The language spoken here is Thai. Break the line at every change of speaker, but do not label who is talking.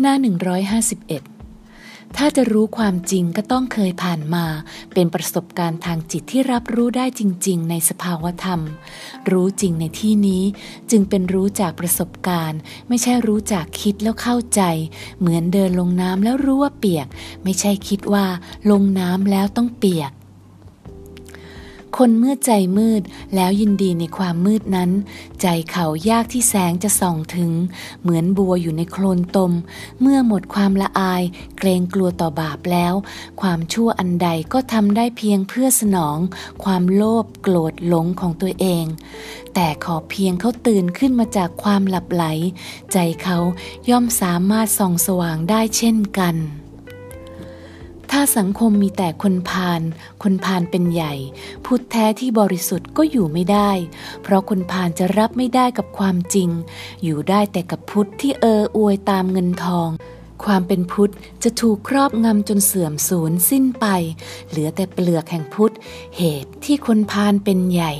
หน้า 151 ถ้าจะรู้ความจริงก็ต้องเคยผ่านมา เป็นประสบการณ์ทางจิตที่รับรู้ได้จริง ๆ ในสภาวธรรม รู้จริงในที่นี้ จึงเป็นรู้จากประสบการณ์ ไม่ใช่รู้จากคิดแล้วเข้าใจ เหมือนเดินลงน้ำแล้วรู้ว่าเปียก ไม่ใช่คิดว่าลงน้ำแล้วต้องเปียก คนเมื่อใจมืดแล้วยินดีในความมืดนั้น ใจเขายากที่แสงจะส่องถึง เหมือนบัวอยู่ในโคลนตม เมื่อหมดความละอาย เกรงกลัวต่อบาปแล้ว ความชั่วอันใดก็ทำได้เพียงเพื่อสนอง ความโลภโกรธหลงของตัวเอง แต่ขอเพียงเขาตื่นขึ้นมาจากความหลับไหล ใจเขาย่อมสามารถส่องสว่างได้เช่นกัน ถ้าสังคมมีแต่คนพาล คนพาลเป็นใหญ่ พุทธแท้ที่บริสุทธิ์ก็อยู่ไม่ได้ เพราะคนพาลจะรับไม่ได้กับความจริง อยู่ได้แต่กับพุทธที่เอออวยตามเงินทองความเป็นพุทธจะถูกครอบงำจนเสื่อมสูญสิ้นไป เหลือแต่เปลือกแห่งพุทธเหตุที่คนพาลเป็นใหญ่